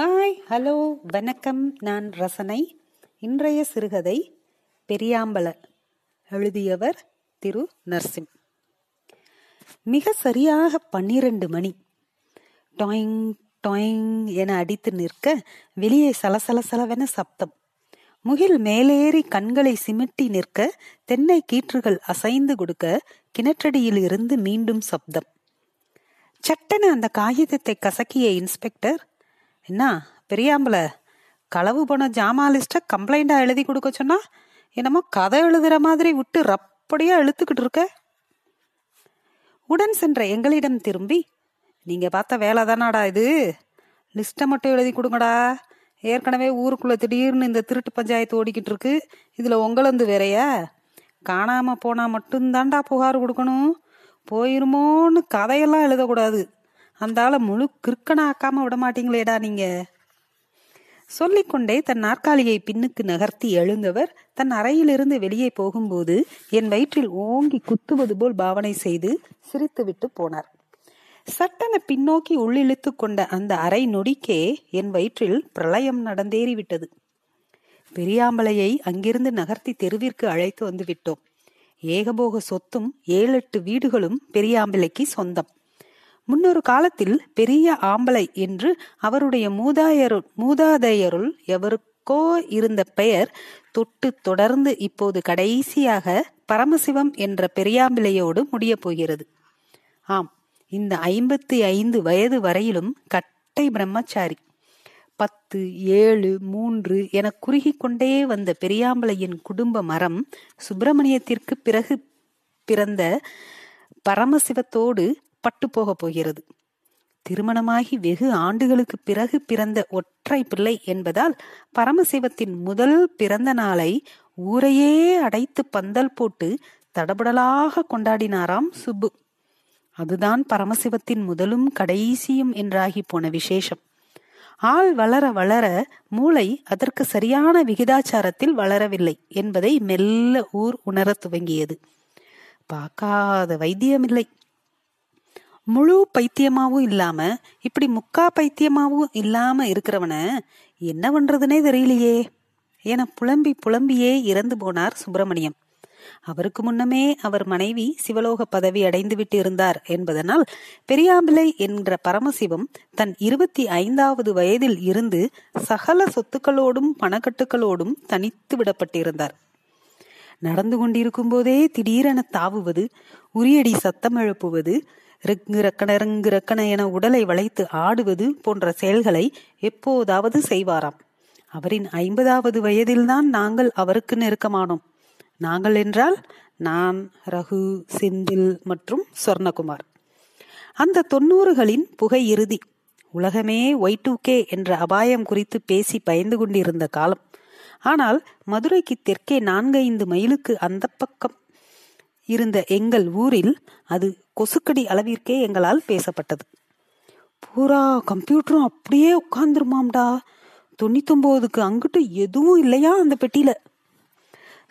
Hi hello வணக்கம். நான் ரசனை. இன்றைய சிறுகதை பெரியாம்பல. எழுதியவர் திரு. நர்சிம். மிக சரியாக பன்னிரண்டு மணி. டாயிங் டாயிங் என அடித்து நிற்க வெளியே சலசல சலவென சப்தம். முகில் மேலேறி கண்களை சிமிட்டி நிற்க தென்னை கீற்றுகள் அசைந்து கொடுக்க கிணற்றடியில் இருந்து மீண்டும் சப்தம். சட்டென அந்த காகிதத்தை கசக்கிய இன்ஸ்பெக்டர் என்ன பெரியாம்பல களவு போன ஜாமா லிஸ்ட கம்ப்ளைண்டா எழுதி கொடுக்க சொன்னா என்னமோ கதை எழுதுற மாதிரி விட்டு ரப்படியா இழுத்துக்கிட்டு இருக்க? உடன் சென்ற எங்களிடம் திரும்பி நீங்க பார்த்த வேலை தானாடா இது? லிஸ்ட்டை மட்டும் எழுதி கொடுங்கடா. ஏற்கனவே ஊருக்குள்ள திடீர்னு இந்த திருட்டு பஞ்சாயத்து ஓடிக்கிட்டு இருக்கு. இதுல உங்களந்து வேறையா? காணாம போனா மட்டும்தான்டா புகார் கொடுக்கணும். போயிருமோன்னு கதையெல்லாம் எழுதக்கூடாது. அந்த ஆளை முழு கிறுக்கனாக்காம விட மாட்டீங்களேடா நீங்க. சொல்லிக்கொண்டே தன் நாற்காலியை பின்னுக்கு நகர்த்தி எழுந்தவர் தன் அறையிலிருந்து வெளியே போகும்போது என் வயிற்றில் ஓங்கி குத்துவது போல் பாவனை செய்து சிரித்துவிட்டு போனார். சட்டென பின்னோக்கி உள்ளிழுத்து கொண்ட அந்த அரை நொடிக்கே என் வயிற்றில் பிரளயம் நடந்தேறிவிட்டது. பெரியாம்பலையை அங்கிருந்து நகர்த்தி தெருவிற்கு அழைத்து வந்து விட்டோம் ஏகபோக சொத்தும் ஏழெட்டு வீடுகளும் பெரியாம்பலைக்கு சொந்தம். முன்னொரு காலத்தில் பெரிய ஆம்பளை என்று அவருடைய மூதாயருள் மூதாதையருள் எவருக்கோ இருந்த பெயர் தொட்டு தொடர்ந்து இப்போது கடைசியாக பரமசிவம் என்ற பெரியாம்பிளையோடு முடிய போகிறது ஆம் இந்த ஐம்பத்தி ஐந்து வயது வரையிலும் கட்டை பிரம்மச்சாரி. பத்து ஏழு மூன்று என குறுகி கொண்டே வந்த பெரியாம்பளையின் குடும்ப மரம் சுப்பிரமணியத்திற்கு பிறகு பிறந்த பரமசிவத்தோடு பட்டு போக போகிறது. திருமணமாகி வெகு ஆண்டுகளுக்கு பிறகு பிறந்த ஒற்றை பிள்ளை என்பதால் பரமசிவத்தின் முதல் பிறந்த நாளை ஊரையே அடைத்து பந்தல் போட்டு தடபடலாக கொண்டாடினாராம் சுப்பு. அதுதான் பரமசிவத்தின் முதலும் கடைசியும் என்றாகி போன விசேஷம். ஆள் வளர வளர மூளை அதற்கு சரியான விகிதாச்சாரத்தில் வளரவில்லை என்பதை மெல்ல ஊர் உணரத் துவங்கியது. பார்க்காத வைத்தியமில்லை. முழு பைத்தியமாவும் இல்லாம இப்படி முக்கா பைத்தியமாவும் இல்லாம இருக்கிறவன என்ன பண்றதுனே தெரியலையே. என புலம்பி புலம்பியே இறந்து போனார் சுப்பிரமணியம். அவருக்கு முன்னமே அவர் மனைவி சிவலோக பதவி அடைந்து விட்டு இருந்தார் என்பதனால் பெரியாம்பிளை என்ற பரமசிவம் தன் இருபத்தி ஐந்தாவது வயதில் இருந்து சகல சொத்துக்களோடும் பணக்கட்டுகளோடும் தனித்து விடப்பட்டிருந்தார். நடந்து கொண்டிருக்கும் போதே திடீரென தாவுவது உரியடி சத்தம் எழுப்புவது ரெங்கு ரக்கண ரெங்கு ரக்கண என உடலை வளைத்து ஆடுவது போன்ற செயல்களை எப்போதாவது செய்வாராம். அவரின் ஐம்பதாவது வயதில்தான் நாங்கள் அவருக்கு நெருக்கமானோம். நாங்கள் என்றால் நான் ரகு செந்தில் மற்றும் சொர்ணகுமார். அந்த தொன்னூறுகளின் புகை இறுதி உலகமே ஒய் டூ கே என்ற அபாயம் குறித்து பேசி பயந்து கொண்டிருந்த காலம். ஆனால் மதுரைக்கு தெற்கே நான்கைந்து மைலுக்கு அந்த பக்கம் இருந்த எங்கள் ஊரில் அது கொசுக்கடி அளவிற்கே எங்களால் பேசப்பட்டது. பூரா கம்ப்யூட்டரும் அப்படியே உட்கார்ந்துருமாம்டா. தொண்ணூத்தொன்பதுக்கு அங்கிட்டு எதுவும் இல்லையா அந்த பெட்டியில?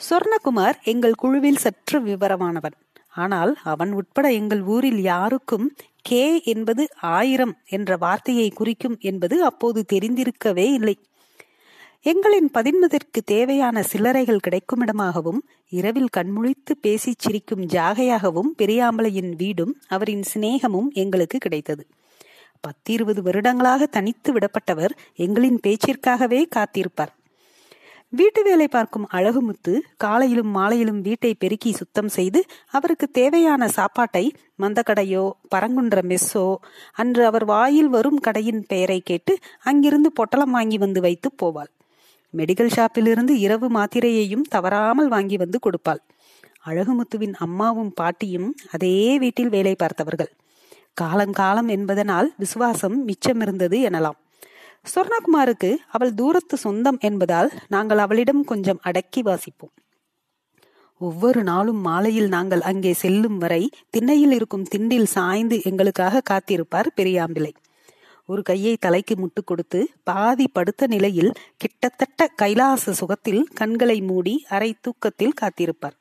சொர்ணகுமார் எங்கள் குழுவில் சற்று விவரமானவன். ஆனால் அவன் உட்பட எங்கள் ஊரில் யாருக்கும் கே என்பது ஆயிரம் என்ற வார்த்தையை குறிக்கும் என்பது அப்போது தெரிந்திருக்கவே இல்லை. எங்களின் பதின்மதிற்கு தேவையான சில்லறைகள் கிடைக்குமிடமாகவும் இரவில் கண்முழித்து பேசி சிரிக்கும் ஜாகையாகவும் பெரியாமலையின் வீடும் அவரின் சிநேகமும் எங்களுக்கு கிடைத்தது. பத்திருபது வருடங்களாக தனித்து விடப்பட்டவர் எங்களின் பேச்சிற்காகவே காத்திருப்பார். வீட்டு வேலை பார்க்கும் அழகுமுத்து காலையிலும் மாலையிலும் வீட்டை பெருக்கி சுத்தம் செய்து அவருக்கு தேவையான சாப்பாட்டை மந்தக்கடையோ பரங்குன்ற மெஸ்ஸோ அன்று அவர் வாயில் வரும் கடையின் பெயரை கேட்டு அங்கிருந்து பொட்டலம் வாங்கி வந்து வைத்து போவாள். மெடிக்கல் ஷாப்பிலிருந்து இரவு மாத்திரையையும் தவறாமல் வாங்கி வந்து கொடுப்பாள். அழகுமுத்துவின் அம்மாவும் பாட்டியும் அதே வீட்டில் வேலை பார்த்தவர்கள். காலங்காலம் என்பதனால் விசுவாசம் மிச்சம் இருந்தது எனலாம். சொர்ணகுமாருக்கு அவள் தூரத்து சொந்தம் என்பதால் நாங்கள் அவளிடம் கொஞ்சம் அடக்கி வாசிப்போம். ஒவ்வொரு நாளும் மாலையில் நாங்கள் அங்கே செல்லும் வரை திண்ணையில் இருக்கும் திண்டில் சாய்ந்து எங்களுக்காக காத்திருப்பார் பெரியாம்பிளை ஒரு கையை தலைக்கு முட்டு கொடுத்து பாதி படுத்த நிலையில் கிட்டத்தட்ட கைலாச சுகத்தில் கண்களை மூடி அரை தூக்கத்தில் காத்திருப்பார்.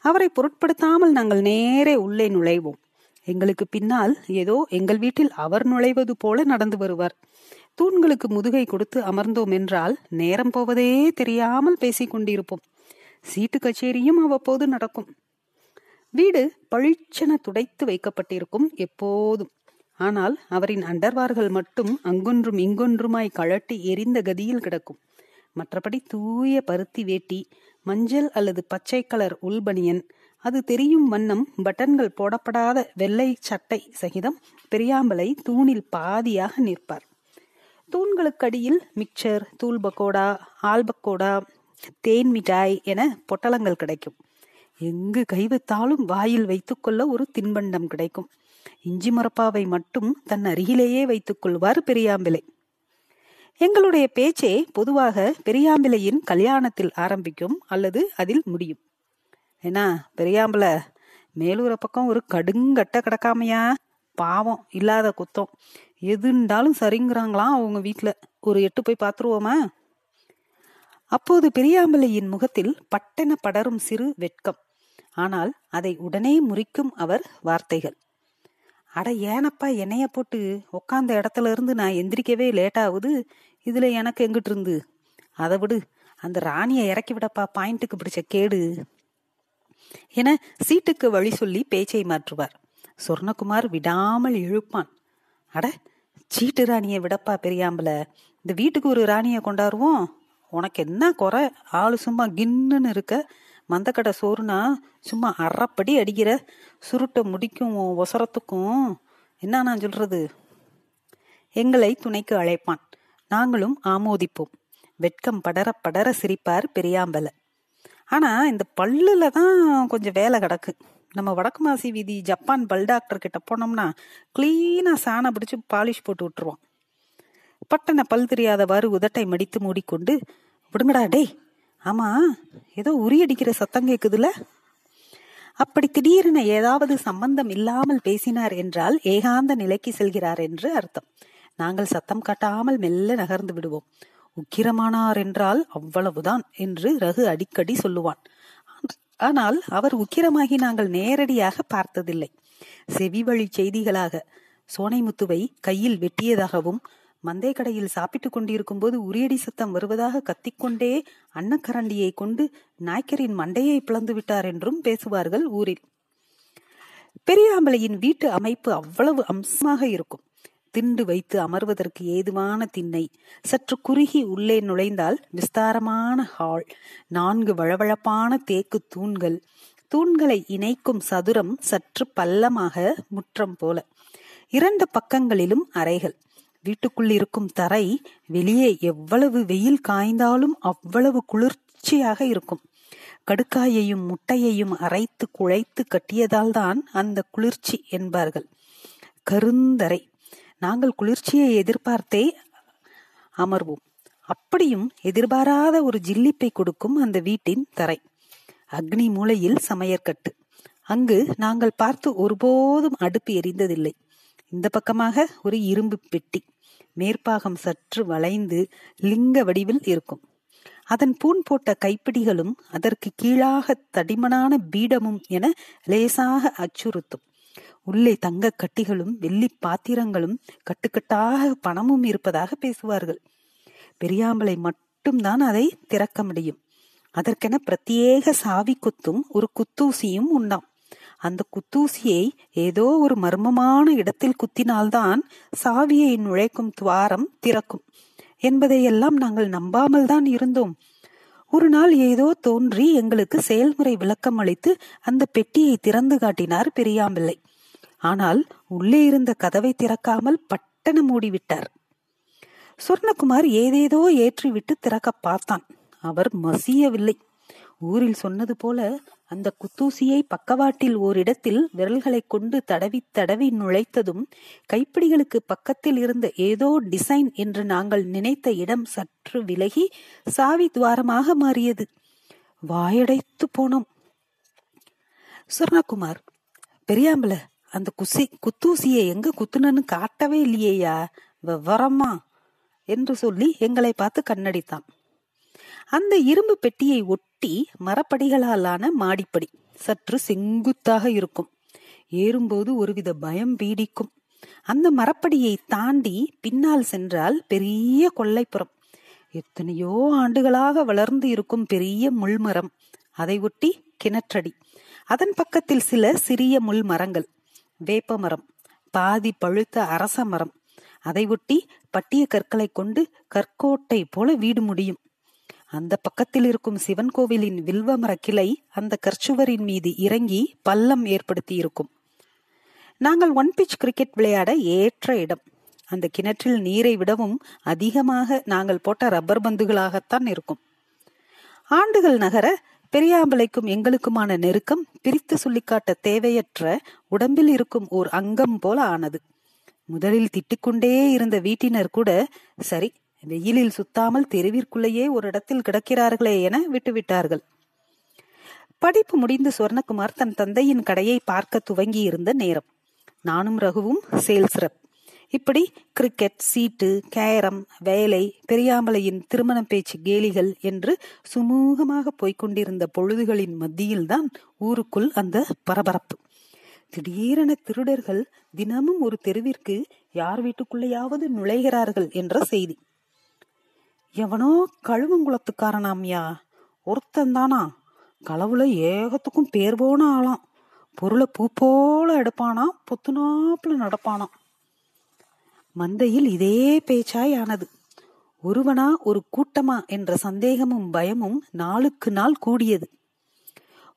அவரை பொருட்படுத்தாமல் நாங்கள் நேரே உள்ளே நுழைவோம். எங்களுக்கு பின்னால் ஏதோ எங்கள் வீட்டில் அவர் நுழைவது போல நடந்து வருவார். தூண்களுக்கு முதுகை கொடுத்து அமர்ந்தோம் என்றால் நேரம் போவதே தெரியாமல் பேசிக் கொண்டிருப்போம். சீட்டு கச்சேரியும் அவ்வப்போது நடக்கும். வீடு பழிச்சென துடைத்து வைக்கப்பட்டிருக்கும் எப்போதும். ஆனால் அவரின் அண்டர்வார்கள் மட்டும் அங்கொன்றும் இங்கொன்றுமாய் கழட்டி எரிந்த கதியில் கிடக்கும். மற்றபடி தூய பருத்தி வேட்டி மஞ்சள் அல்லது பச்சை கலர் உள்பனியன் அது தெரியும் வண்ணம் பட்டன்கள் போடப்படாத வெள்ளை சட்டை சகிதம் பெரியாம்பலை தூணில் பாதியாக நிற்பார். தூண்களுக்கடியில் மிக்சர் தூள் பக்கோடா ஆல்பக்கோடா தேன் மிட்டாய் என பொட்டலங்கள் கிடைக்கும். எங்கு கைவித்தாலும் வாயில் வைத்துக்கொள்ள ஒரு தின்பண்டம் கிடைக்கும். இஞ்சி மரப்பாவை மட்டும் தன் அருகிலேயே வைத்துக் கொள்வார் பெரியாம்பிளை எங்களுடைய பேச்சே பொதுவாக பெரியாம்பிளையின் கல்யாணத்தில் ஆரம்பிக்கும் அல்லது அதில் முடியும். ஏன்னா பெரியாம்பிள மேலூர பக்கம் ஒரு கடுங்கட்ட கிடக்காமையா? பாவம் இல்லாத குத்தம். எதுண்டாலும் சரிங்கிறாங்களாம் அவங்க வீட்டுல ஒரு எட்டு போய் பாத்துருவோமா? அப்போது பெரியாம்பிளையின் முகத்தில் பட்டென படரும் சிறு வெட்கம். ஆனால் அதை உடனே முறிக்கும் அவர் வார்த்தைகள். அட ஏனப்பா என்னைய போட்டு உக்காந்த இடத்துல இருந்து நான் எந்திரிக்கவே லேட் ஆகுது. இதுல எனக்கு எங்கிட்டு இருந்து? அதை விடு. அந்த ராணியை இறக்கி விடப்பா பாயிண்ட்டுக்கு பிடிச்ச கேடு. என சீட்டுக்கு வழி சொல்லி பேச்சை மாற்றுவார். சொர்ணகுமார் விடாமல் இழுப்பான். அட சீட்டு ராணியை விடப்பா பெரியாம்பல. இந்த வீட்டுக்கு ஒரு ராணியை கொண்டாடுவோம் உனக்கு என்ன குறை? ஆளு சும்மா கின்னுன்னு இருக்க. மந்தக்கடை சோறுனா சும்மா அறப்படி அடிக்கிற. சுருட்டை முடிக்கும் ஒசரத்துக்கும். என்ன நான் சொல்றது? எங்களை துணைக்கு அழைப்பான். நாங்களும் ஆமோதிப்போம். வெட்கம் படர படர சிரிப்பார் பெரியாம்பல. ஆனா இந்த பல்லுல தான் கொஞ்சம் வேலை கிடக்கு. நம்ம வடக்கு மாசி வீதி ஜப்பான் பல் டாக்டர் கிட்ட போனோம்னா கிளீனா சாணம் பிடிச்சு பாலிஷ் போட்டு விட்டுருவான். பட்டன பல் தெரியாதவாறு உதட்டை மடித்து மூடிக்கொண்டு விடுங்கடா டேய் ஆமா ஏதோ உரியடிக்கிற சத்தம் கேக்குதுல? அப்படி திடீரென ஏதாவது சம்பந்தம் இல்லாமல் பேசினார் என்றால் ஏகாந்த நிலைக்கு செல்கிறார் என்று அர்த்தம். நாங்கள் சத்தம் காட்டாமல் மெல்ல நகர்ந்து விடுவோம். உக்கிரமானார் என்றால் அவ்வளவுதான் என்று ரகு அடிக்கடி சொல்லுவான். ஆனால் அவர் உக்கிரமாகி நாங்கள் நேரடியாக பார்த்ததில்லை. செவி வழி செய்திகளாக சோனைமுத்துவை கையில் வெட்டியதாகவும் மந்தை கடையில் சாப்பிட்டுக் கொண்டிருக்கும் போது உரியடி சத்தம் வருவதாக கத்திக்கொண்டே அன்னக்கரண்டியை கொண்டு நாய்க்கரின் மண்டையை பிளந்து விட்டார் என்றும் பேசுவார்கள் ஊரில். பெரியாம்பலையின் வீட்டு அமைப்பு அவ்வளவு அம்சமாக இருக்கும். திண்டு வைத்து அமர்வதற்கு ஏதுவான திண்ணை. சற்று குறுகி உள்ளே நுழைந்தால் விஸ்தாரமான ஹால். நான்கு வழவழப்பான தேக்கு தூண்கள். தூண்களை இணைக்கும் சதுரம் சற்று பள்ளமாக முற்றம் போல. இரண்டு பக்கங்களிலும் அறைகள். வீட்டுக்குள் இருக்கும் தரை வெளியே எவ்வளவு வெயில் காய்ந்தாலும் அவ்வளவு குளிர்ச்சியாக இருக்கும். கடுக்காயையும் முட்டையையும் அரைத்து குழைத்து கட்டியதால் தான் அந்த குளிர்ச்சி என்பார்கள். கருந்தரை. நாங்கள் குளிர்ச்சியை எதிர்பார்த்தே அமர்வோம். அப்படியும் எதிர்பாராத ஒரு ஜில்லிப்பை கொடுக்கும் அந்த வீட்டின் தரை. அக்னி மூலையில் சமையற்கட்டு. அங்கு நாங்கள் பார்த்து ஒருபோதும் அடுப்பு எரிந்ததில்லை. இந்த பக்கமாக ஒரு இரும்பு பெட்டி மேற்பாகம் சற்று வளைந்து லிங்க வடிவில் இருக்கும். அதன் பூன் போட்ட கைப்பிடிகளும் அதற்கு கீழாக தடிமனான பீடமும் என லேசாக அச்சுறுத்தும். உள்ளே தங்க கட்டிகளும் வெள்ளி பாத்திரங்களும் கட்டுக்கட்டாக பணமும் இருப்பதாக பேசுவார்கள். பெரியாம்பளை மட்டும்தான் அதை திறக்க முடியும். அதற்கென பிரத்யேக சாவி குத்தும் ஒரு குத்தூசியும் உண்டாம். அந்த குத்தூசியை ஏதோ ஒரு மர்மமான இடத்தில் குத்தினால்தான் சாவியை நுழைக்கும் துவாரம் திறக்கும். என்பதையெல்லாம் நாங்கள் நம்பாமல் தான் இருந்தோம். ஒரு நாள் ஏதோ தோன்றி எங்களுக்கு செயல்முறை விளக்கம் அளித்து அந்த பெட்டியை திறந்து காட்டினார் பெரியாம்பிள்ளை. ஆனால் உள்ளே இருந்த கதவை திறக்காமல் பட்டன மூடிவிட்டார். சொர்ணகுமார் ஏதேதோ ஏற்றிவிட்டு திறக்க பார்த்தான். அவர் மசியவில்லை. ஊரில் சொன்னது போல அந்த குத்தூசியை பக்கவாட்டில் ஓரிடத்தில் விரல்களை கொண்டு தடவி தடவி நுழைத்ததும் கைப்பிடிகளுக்கு பக்கத்தில் இருந்த ஏதோ டிசைன் என்று நாங்கள் நினைத்த இடம் சற்று விலகி சாவி துவாரமாக மாறியது. வாயடைத்து போனோம். சுர்ணகுமார் பெரியாம்பல அந்த குசி குத்தூசியை எங்க குத்துனன்னு காட்டவே இல்லையேயா? விவரமா? என்று சொல்லி எங்களை பார்த்து கண்ணடித்தான். அந்த இரும்பு பெட்டியை ஒட்டி மரப்படிகளாலான மாடிப்படி சற்று செங்குத்தாக இருக்கும். ஏறும்போது ஒருவித பயம் பீடிக்கும். அந்த மரப்படியை தாண்டி பின்னால் சென்றால் பெரிய கொல்லைப்புறம் எத்தனையோ ஆண்டுகளாக வளர்ந்து இருக்கும் பெரிய முள்மரம். அதை ஒட்டி கிணற்றடி. அதன் பக்கத்தில் சில சிறிய முள் மரங்கள் வேப்ப மரம் பாதி பழுத்த அரச மரம். அதை ஒட்டி பட்டிய கற்களை கொண்டு கற்கோட்டை போல வீடு முடியும். அந்த பக்கத்தில் இருக்கும் சிவன் கோவிலின் வில்வமர கிளை அந்த கற்சுவரின் மீது இறங்கி பள்ளம் ஏற்படுத்தி இருக்கும் நாங்கள் ஒன் பிச் கிரிக்கெட் விளையாட ஏற்ற இடம். அந்த கிணற்றில் நீரை விடவும் அதிகமாக நாங்கள் போட்ட ரப்பர் பந்துகளாகத்தான் இருக்கும். ஆண்டுகள் நகர பெரியாம்பலைக்கும் எங்களுக்குமான நெருக்கம் பிரித்து சொல்லிக்காட்ட தேவையற்ற உடம்பில் இருக்கும் ஓர் அங்கம் போல ஆனது. முதலில் திட்டிக்கொண்டே இருந்த வீட்டினர் கூட சரி வெயிலில் சுத்தாமல் தெருவிற்குள்ளேயே ஒரு இடத்தில் கிடக்கிறார்களே என விட்டுவிட்டார்கள். படிப்பு முடிந்து சுவர்ணகுமார் தன் தந்தையின் கடையை பார்க்க துவங்கி இருந்த நேரம். நானும் ரகுவும் சேல்ஸ் ரப் இப்படி கிரிக்கெட் சீட்டு கேரம் வேலை பெரியாமலையின் திருமண பேச்சு கேலிகள் என்று சுமூகமாக போய்கொண்டிருந்த பொழுதுகளின் மத்தியில்தான் ஊருக்குள் அந்த பரபரப்பு. திடீரென திருடர்கள் தினமும் ஒரு தெருவிற்கு யார் வீட்டுக்குள்ளேயாவது நுழைகிறார்கள் என்ற செய்தி. எவனோ கழுவங்குளத்துக்காரனாம்யா ஒருத்தன் தானா? களவுல ஏகத்துக்கும் பேர் போன ஆளாம். பொருளை பூ போல எடுப்பானா? பொத்துனாப்புல நடப்பானாம் மந்தையில் இதே பேச்சாய் ஆனது ஒருவனா ஒரு கூட்டமா என்ற சந்தேகமும் பயமும் நாளுக்கு நாள் கூடியது.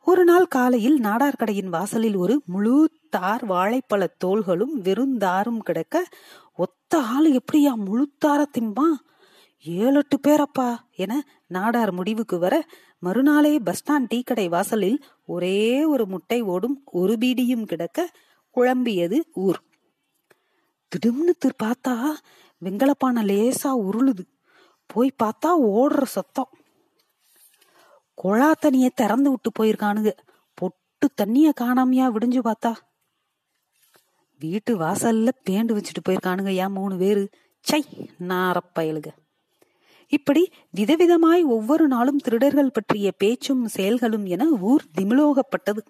ஒரு நாள் காலையில் நாடார்கடையின் வாசலில் ஒரு முழு தார் வாழைப்பழ தோள்களும் வெறுந்தாரும் கிடக்க ஒத்த ஆள் எப்படியா முழுத்தார திம்பா ஏழு எட்டு பேரப்பா என நாடார் முடிவுக்கு வர மறுநாளே பஸ் ஸ்டாண்ட் டீ கடை வாசலில் ஒரே ஒரு முட்டை ஓடும் ஒரு பீடியும் கிடக்க குழம்பியது ஊர். திடும்னு பார்த்தா வெங்கலப்பான லேசா உருளுது. போய் பார்த்தா ஓடுற சத்தம். குழா தண்ணிய திறந்து விட்டு போயிருக்கானுங்க. பொட்டு தண்ணிய காணாமையா விடிஞ்சு பார்த்தா. வீட்டு வாசல்ல பேண்டு வச்சுட்டு போயிருக்கானுங்க ஏன் மூணு பேரு? சை நாரப்பயலுக இப்படி விதவிதமாய் ஒவ்வொரு நாளும் திருடர்கள் பற்றிய பேச்சும் செயல்களும் என ஊர் திமிலோகப்பட்டது.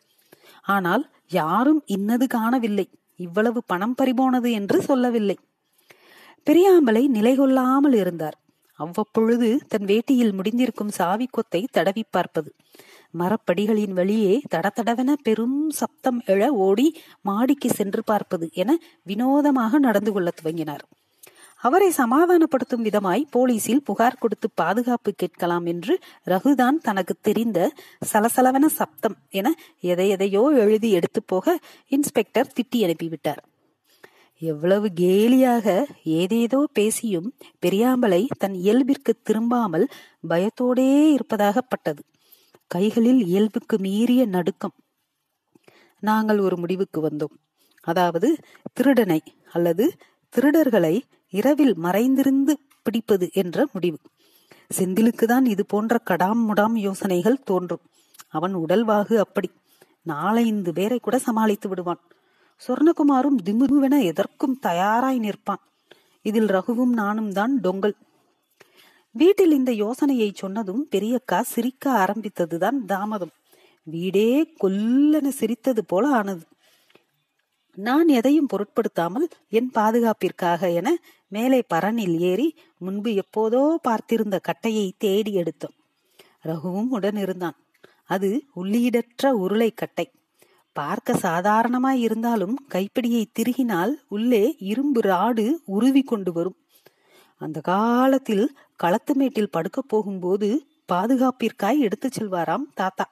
ஆனால் யாரும் இன்னது காணவில்லை. இவ்வளவு பணம் பறிபோனது என்று சொல்லவில்லை. பெரியாம்பலை நிலை கொள்ளாமல் இருந்தார். அவ்வப்பொழுது தன் வேட்டியில் முடிந்திருக்கும் சாவி கொத்தை தடவி பார்ப்பது. மரப்படிகளின் வழியே தடதடவென பெரும் சப்தம் எழ ஓடி மாடிக்கு சென்று பார்ப்பது என வினோதமாக நடந்து கொள்ள துவங்கினார். அவரை சமாதானப்படுத்தும் விதமாய் போலீசில் புகார் கொடுத்து பாதுகாப்பு கேட்கலாம் என்று ரகுதான் தனக்கு தெரிந்த சலசலவன சப்தம் என எதை எதையோ எழுதி எடுத்து போக இன்ஸ்பெக்டர் திட்டி அனுப்பிவிட்டார். எவ்வளவு கேலியாக ஏதேதோ பேசியும் பெரியாம்பலை தன் இயல்பிற்கு திரும்பாமல் பயத்தோடே இருப்பதாகப்பட்டது கைகளில் இயல்புக்கு மீறிய நடுக்கம். நாங்கள் ஒரு முடிவுக்கு வந்தோம். அதாவது திருடனை அல்லது திருடர்களை இரவில் மறைந்திருந்து பிடிப்பது என்ற முடிவு. செந்திலுக்குதான் இது போன்ற கடாம் முடாம் யோசனைகள் தோன்றும். அவன் உடல்வாகு அப்படி. நாலைந்து பேரை கூட சமாளித்து விடுவான். சொர்ணகுமாரும் திமுவென எதற்கும் தயாராய் நிற்பான். இதில் ரகுவும் நானும் தான் டொங்கல். வீட்டில் இந்த யோசனையை சொன்னதும் பெரியக்கா சிரிக்க ஆரம்பித்ததுதான் தாமதம். வீடே கொல்லென சிரித்தது போல ஆனது. நான் எதையும் பொருட்படுத்தாமல் என் பாதுகாப்பிற்காக என மேலே பரனில் ஏறி முன்பு எப்போதோ பார்த்திருந்த கட்டையை தேடி எடுத்தோம் ரகுவும் உடன் இருந்தான் அது உள்ளீடற்ற உருளை கட்டை. பார்க்க சாதாரணமாய் இருந்தாலும் கைப்பிடியை திருகினால் உள்ளே இரும்பு ராடு உருவி கொண்டு வரும். அந்த காலத்தில் களத்து மேட்டில் படுக்க போகும்போது பாதுகாப்பிற்காய் எடுத்து செல்வாராம் தாத்தா.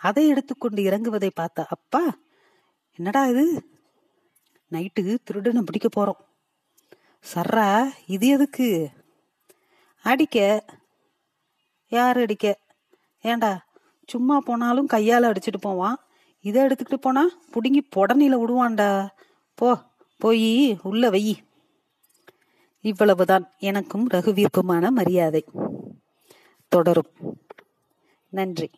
அதை எடுத்துக்கொண்டு இறங்குவதை பார்த்தா அப்பா என்னடா இது? நைட்டு திருடனை பிடிக்க போறோம். சர்ரா இது எதுக்கு? அடிக்க. யார் அடிக்க? ஏண்டா சும்மா போனாலும் கையால் அடிச்சுட்டு போவான். இதை எடுத்துக்கிட்டு போனா புடுங்கி புடனில விடுவான்டா. போ போய் உள்ள வை. இவ்வளவுதான் எனக்கும் ரகுவிற்குமான மரியாதை. தொடரும். நன்றி.